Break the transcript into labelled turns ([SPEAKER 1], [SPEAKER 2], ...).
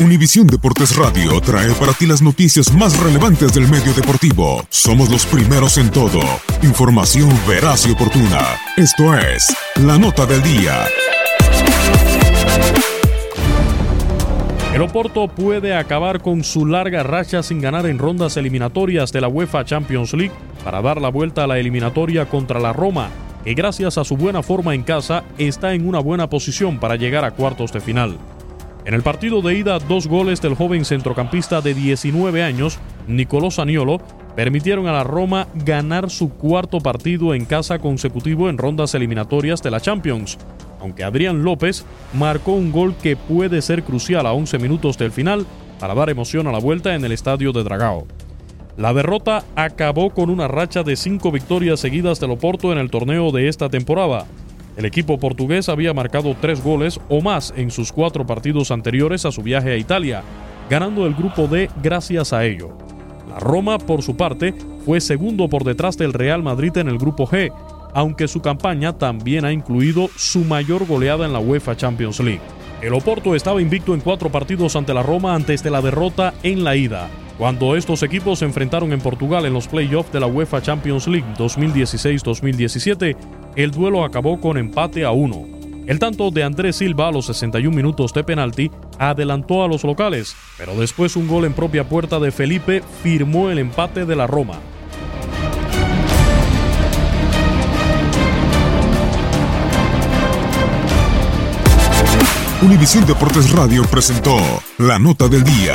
[SPEAKER 1] Univisión Deportes Radio trae para ti las noticias más relevantes del medio deportivo. Somos los primeros en todo. Información veraz y oportuna. Esto es La Nota del Día.
[SPEAKER 2] El Oporto puede acabar con su larga racha sin ganar en rondas eliminatorias de la UEFA Champions League para dar la vuelta a la eliminatoria contra la Roma, que gracias a su buena forma en casa está en una buena posición para llegar a cuartos de final. En el partido de ida, dos goles del joven centrocampista de 19 años, Nicolò Saniolo, permitieron a la Roma ganar su cuarto partido en casa consecutivo en rondas eliminatorias de la Champions, aunque Adrián López marcó un gol que puede ser crucial a 11 minutos del final para dar emoción a la vuelta en el estadio de Dragao. La derrota acabó con una racha de cinco victorias seguidas del Oporto en el torneo de esta temporada, el equipo portugués había marcado tres goles o más en sus cuatro partidos anteriores a su viaje a Italia, ganando el grupo D gracias a ello. La Roma, por su parte, fue segundo por detrás del Real Madrid en el grupo G, aunque su campaña también ha incluido su mayor goleada en la UEFA Champions League. El Oporto estaba invicto en cuatro partidos ante la Roma antes de la derrota en la ida. Cuando estos equipos se enfrentaron en Portugal en los playoffs de la UEFA Champions League 2016-2017, el duelo acabó con empate a uno. El tanto de Andrés Silva a los 61 minutos de penalti adelantó a los locales, pero después un gol en propia puerta de Felipe firmó el empate de la Roma.
[SPEAKER 1] Univisión Deportes Radio presentó la nota del día.